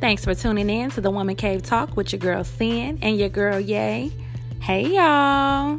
Thanks for tuning in to the Woman Cave Talk with your girl Sin and your girl Yay. Hey, y'all.